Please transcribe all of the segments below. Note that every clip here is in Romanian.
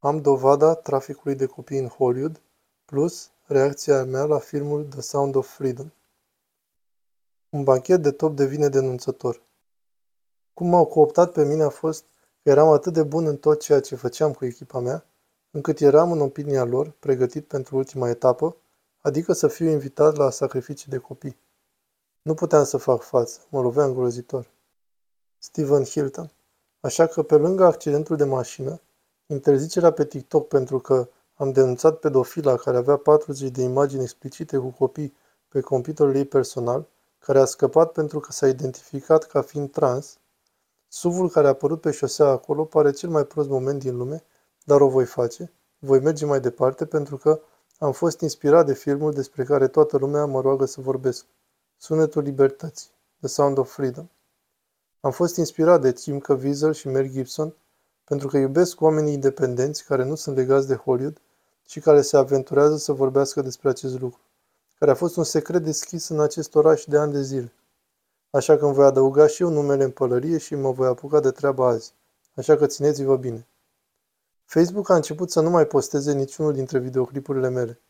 Am dovada traficului de copii în Hollywood, plus reacția mea la filmul The Sound of Freedom. Un banchet de top devine denunțător. Cum m-au cooptat pe mine a fost că eram atât de bun în tot ceea ce făceam cu echipa mea, încât eram, în opinia lor, pregătit pentru ultima etapă, adică să fiu invitat la sacrificii de copii. Nu puteam să fac față, mă loveam grozitor. Steven Hilton. Așa că, pe lângă accidentul de mașină, interzicerea pe TikTok pentru că am denunțat pedofila care avea 40 de imagini explicite cu copii pe computerul ei personal, care a scăpat pentru că s-a identificat ca fiind trans, SUV-ul care a apărut pe șosea acolo pare cel mai prost moment din lume, dar o voi face, voi merge mai departe pentru că am fost inspirat de filmul despre care toată lumea mă roagă să vorbesc. Sunetul libertății, The Sound of Freedom. Am fost inspirat de Tim Caviezel și Mel Gibson pentru că iubesc oamenii independenți care nu sunt legați de Hollywood și care se aventurează să vorbească despre acest lucru, care a fost un secret deschis în acest oraș de ani de zile. Așa că îmi voi adăuga și eu numele în pălărie și mă voi apuca de treaba azi. Așa că țineți-vă bine. Facebook a început să nu mai posteze niciunul dintre videoclipurile mele.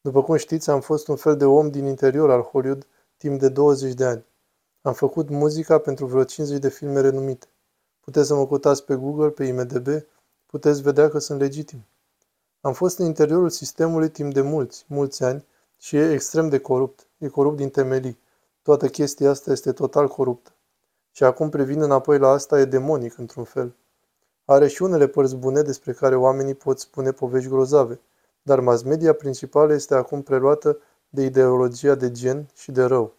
După cum știți, am fost un fel de om din interior al Hollywood timp de 20 de ani. Am făcut muzica pentru vreo 50 de filme renumite. Puteți să mă cutați pe Google, pe IMDB, puteți vedea că sunt legitim. Am fost în interiorul sistemului timp de mulți, mulți ani și e extrem de corupt. E corupt din temelii. Toată chestia asta este total coruptă. Și acum privind înapoi la asta e demonic într-un fel. Are și unele părți bune despre care oamenii pot spune povești grozave, dar mass media principală este acum preluată de ideologia de gen și de rău.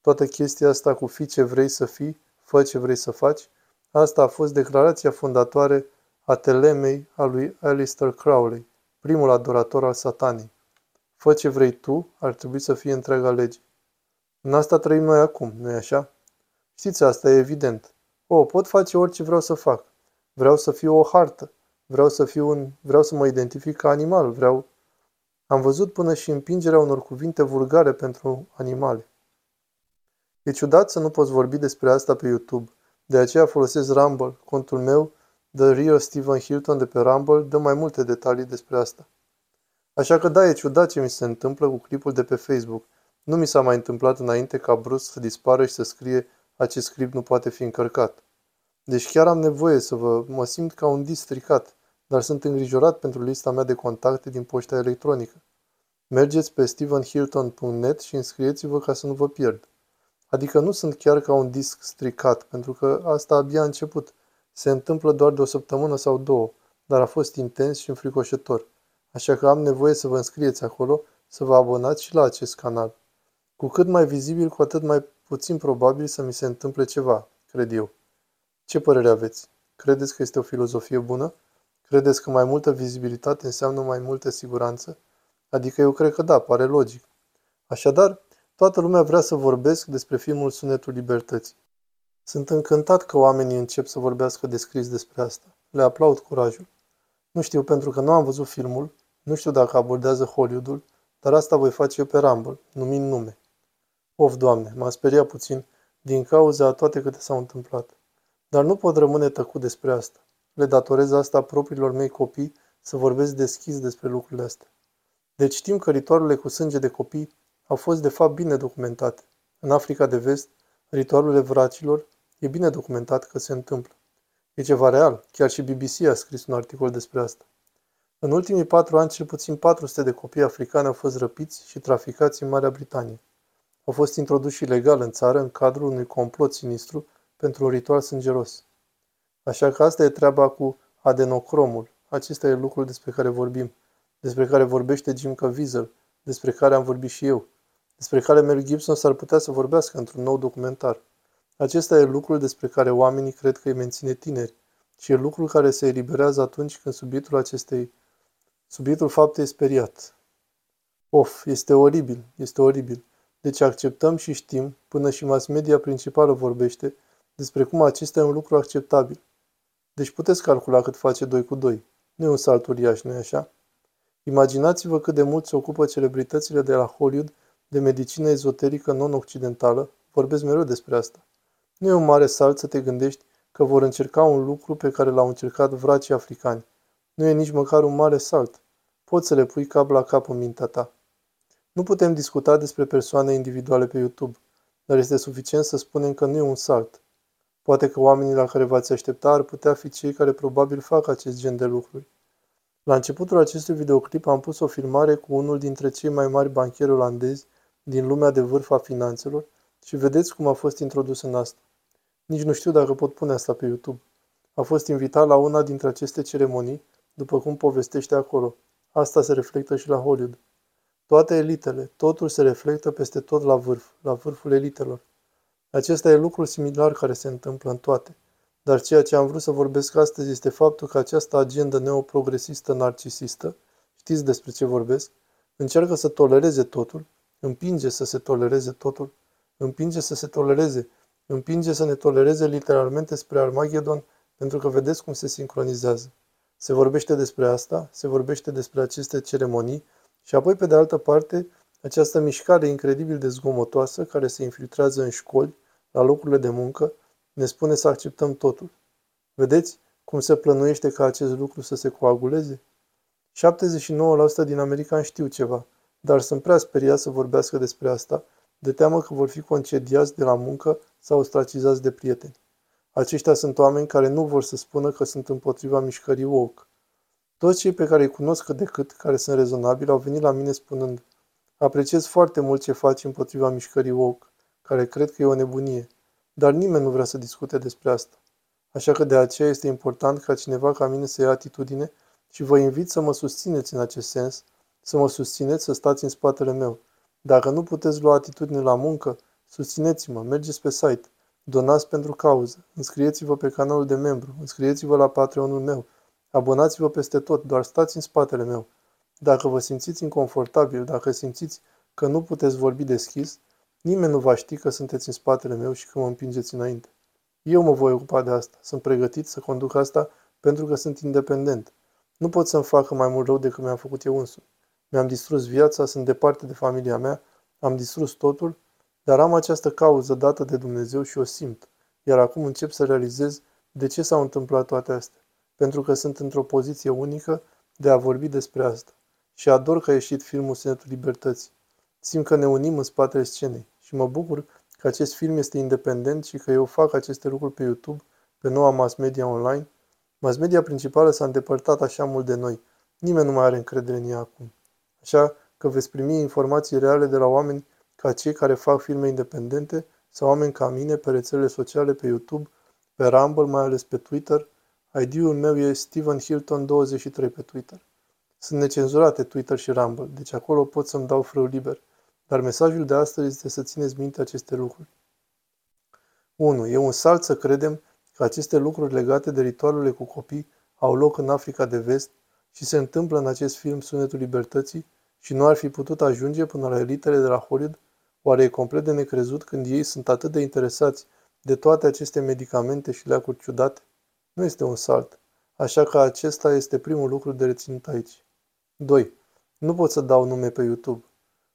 Toată chestia asta cu fi ce vrei să fii, fă ce vrei să faci, asta a fost declarația fondatoare a telemei a lui Alistair Crowley, primul adorator al satanei. Fă ce vrei tu, ar trebui să fie întreaga lege. În asta trăim noi acum, nu-i așa? Știți, asta e evident. O, pot face orice vreau să fac. Vreau să fiu o hartă. Vreau să fiu un... Vreau să mă identific ca animal. Vreau... Am văzut până și împingerea unor cuvinte vulgare pentru animale. E ciudat să nu poți vorbi despre asta pe YouTube. De aceea folosesc Rumble. Contul meu, The Real Steven Hilton de pe Rumble, dă mai multe detalii despre asta. Așa că da, e ciudat ce mi se întâmplă cu clipul de pe Facebook. Nu mi s-a mai întâmplat înainte ca brusc să dispară și să scrie acest clip nu poate fi încărcat. Deci chiar am nevoie să vă mă simt ca un districat, dar sunt îngrijorat pentru lista mea de contacte din poșta electronică. Mergeți pe stevenhilton.net și înscrieți-vă ca să nu vă pierd. Adică nu sunt chiar ca un disc stricat, pentru că asta abia a început. Se întâmplă doar de o săptămână sau două, dar a fost intens și înfricoșător. Așa că am nevoie să vă înscrieți acolo, să vă abonați și la acest canal. Cu cât mai vizibil, cu atât mai puțin probabil să mi se întâmple ceva, cred eu. Ce părere aveți? Credeți că este o filozofie bună? Credeți că mai multă vizibilitate înseamnă mai multă siguranță? Adică eu cred că da, pare logic. Așadar, toată lumea vrea să vorbesc despre filmul Sunetul Libertății. Sunt încântat că oamenii încep să vorbească descris despre asta. Le aplaud curajul. Nu știu pentru că nu am văzut filmul, nu știu dacă abordează Hollywoodul, dar asta voi face eu pe Rumble, numind nume. Of, Doamne, m-a speriat puțin din cauza a toate câte s-au întâmplat. Dar nu pot rămâne tăcut despre asta. Le datorez asta propriilor mei copii să vorbesc deschis despre lucrurile astea. Deci știm că ritualurile cu sânge de copii au fost de fapt bine documentate. În Africa de Vest, ritualurile vracilor e bine documentat că se întâmplă. E ceva real, chiar și BBC a scris un articol despre asta. În ultimii patru ani, cel puțin 400 de copii africani au fost răpiți și traficați în Marea Britanie. Au fost introduși ilegal în țară în cadrul unui complot sinistru pentru un ritual sângeros. Așa că asta e treaba cu adenocromul. Acesta e lucrul despre care vorbim, despre care vorbește Jim Caviezel, despre care am vorbit și eu, despre care Mel Gibson s-ar putea să vorbească într-un nou documentar. Acesta e lucrul despre care oamenii cred că îi menține tineri și e lucrul care se eliberează atunci când subiectul acestei subiectul faptei e speriat. Of, este oribil, este oribil. Deci acceptăm și știm, până și mass media principală vorbește, despre cum acesta e un lucru acceptabil. Deci puteți calcula cât face 2 cu 2. Nu e un salt uriaș, nu-i așa? Imaginați-vă cât de mult se ocupă celebritățile de la Hollywood de medicină ezoterică non-occidentală, vorbesc mereu despre asta. Nu e un mare salt să te gândești că vor încerca un lucru pe care l-au încercat vracii africani. Nu e nici măcar un mare salt. Poți să le pui cap la cap în mintea ta. Nu putem discuta despre persoane individuale pe YouTube, dar este suficient să spunem că nu e un salt. Poate că oamenii la care v-ați aștepta ar putea fi cei care probabil fac acest gen de lucruri. La începutul acestui videoclip am pus o filmare cu unul dintre cei mai mari banchieri olandezi din lumea de vârf a finanțelor și vedeți cum a fost introdus în asta. Nici nu știu dacă pot pune asta pe YouTube. A fost invitat la una dintre aceste ceremonii, după cum povestește acolo. Asta se reflectă și la Hollywood. Toate elitele, totul se reflectă peste tot la vârf, la vârful elitelor. Acesta e lucrul similar care se întâmplă în toate. Dar ceea ce am vrut să vorbesc astăzi este faptul că această agendă neoprogresistă narcisistă, știți despre ce vorbesc, încearcă să tolereze totul, împinge să se tolereze totul, împinge să se tolereze, împinge să ne tolereze literalmente spre Armageddon, pentru că vedeți cum se sincronizează. Se vorbește despre asta, se vorbește despre aceste ceremonii și apoi, pe de altă parte, această mișcare incredibil de zgomotoasă care se infiltrează în școli, la locurile de muncă, ne spune să acceptăm totul. Vedeți cum se plănuiește ca acest lucru să se coaguleze? 79% din americani știu ceva, dar sunt prea speriați să vorbească despre asta, de teamă că vor fi concediați de la muncă sau ostracizați de prieteni. Aceștia sunt oameni care nu vor să spună că sunt împotriva mișcării woke. Toți cei pe care îi cunosc cât de cât, care sunt rezonabili, au venit la mine spunând Apreciez foarte mult ce faci împotriva mișcării woke, care cred că e o nebunie, dar nimeni nu vrea să discute despre asta. Așa că de aceea este important ca cineva ca mine să ia atitudine și vă invit să mă susțineți în acest sens, să mă susțineți să stați în spatele meu. Dacă nu puteți lua atitudine la muncă, susțineți-mă, mergeți pe site, donați pentru cauză, înscrieți-vă pe canalul de membru, înscrieți-vă la Patreonul meu, abonați-vă peste tot, doar stați în spatele meu. Dacă vă simțiți inconfortabil, dacă simțiți că nu puteți vorbi deschis, nimeni nu va ști că sunteți în spatele meu și că mă împingeți înainte. Eu mă voi ocupa de asta. Sunt pregătit să conduc asta pentru că sunt independent. Nu pot să-mi facă mai mult rău decât mi-am făcut eu însumi. Mi-am distrus viața, sunt departe de familia mea, am distrus totul, dar am această cauză dată de Dumnezeu și o simt. Iar acum încep să realizez de ce s-au întâmplat toate astea. Pentru că sunt într-o poziție unică de a vorbi despre asta. Și ador că a ieșit filmul Senetul Libertății. Simt că ne unim în spatele scenei și mă bucur că acest film este independent și că eu fac aceste lucruri pe YouTube, pe noua mass media online. Mass media principală s-a îndepărtat așa mult de noi. Nimeni nu mai are încredere în ea acum. Așa că veți primi informații reale de la oameni ca cei care fac filme independente sau oameni ca mine pe rețelele sociale, pe YouTube, pe Rumble, mai ales pe Twitter. ID-ul meu e Steven Hilton 23 pe Twitter. Sunt necenzurate Twitter și Rumble, deci acolo pot să-mi dau frâu liber. Dar mesajul de astăzi este să țineți minte aceste lucruri. 1. E un salt să credem că aceste lucruri legate de ritualurile cu copii au loc în Africa de Vest și se întâmplă în acest film Sunetul Libertății și nu ar fi putut ajunge până la elitele de la Hollywood? Oare e complet de necrezut când ei sunt atât de interesați de toate aceste medicamente și leacuri ciudate? Nu este un salt, așa că acesta este primul lucru de reținut aici. 2. Nu pot să dau nume pe YouTube.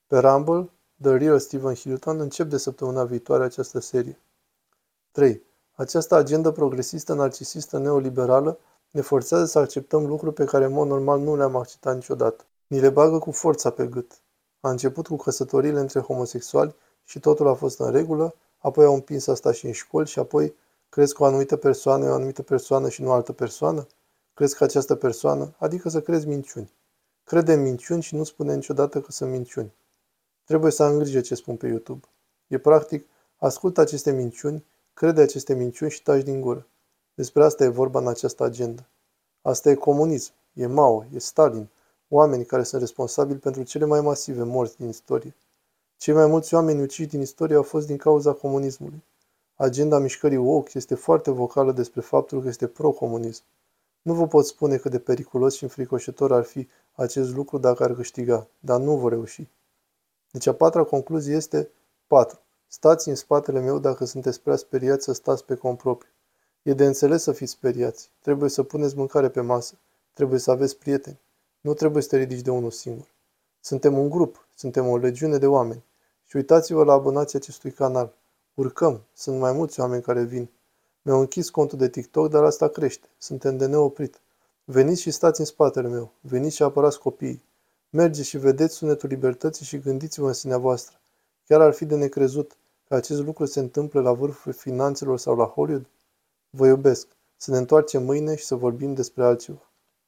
Pe Rumble, The Real Steven Hilton încep de săptămâna viitoare această serie. 3. Această agendă progresistă, narcisistă, neoliberală ne forțează să acceptăm lucruri pe care în mod normal nu le-am acceptat niciodată. Ni le bagă cu forța pe gât. A început cu căsătoriile între homosexuali și totul a fost în regulă, apoi au împins asta și în școli și apoi crezi că o anumită persoană e o anumită persoană și nu o altă persoană? Crezi că această persoană, adică să crezi minciuni. Crede în minciuni și nu spune niciodată că sunt minciuni. Trebuie să am grijă ce spun pe YouTube. E practic, ascultă aceste minciuni, crede aceste minciuni și taci din gură. Despre asta e vorba în această agendă. Asta e comunism, e Mao, e Stalin, oameni care sunt responsabili pentru cele mai masive morți din istorie. Cei mai mulți oameni uciși din istorie au fost din cauza comunismului. Agenda mișcării woke este foarte vocală despre faptul că este pro-comunism. Nu vă pot spune cât de periculos și înfricoșător ar fi acest lucru dacă ar câștiga, dar nu vor reuși. Deci a patra concluzie este 4. Stați în spatele meu dacă sunteți prea speriați să stați pe cont propriu. E de înțeles să fiți speriați. Trebuie să puneți mâncare pe masă. Trebuie să aveți prieteni. Nu trebuie să te ridici de unul singur. Suntem un grup, suntem o legiune de oameni. Și uitați-vă la abonații acestui canal. Urcăm, sunt mai mulți oameni care vin. Mi-au închis contul de TikTok, dar asta crește. Suntem de neoprit. Veniți și stați în spatele meu, veniți și apărați copiii. Mergeți și vedeți sunetul libertății și gândiți-vă în sinea voastră. Chiar ar fi de necrezut că acest lucru se întâmplă la vârful finanțelor sau la Hollywood? Vă iubesc. Să ne întoarcem mâine și să vorbim despre altceva.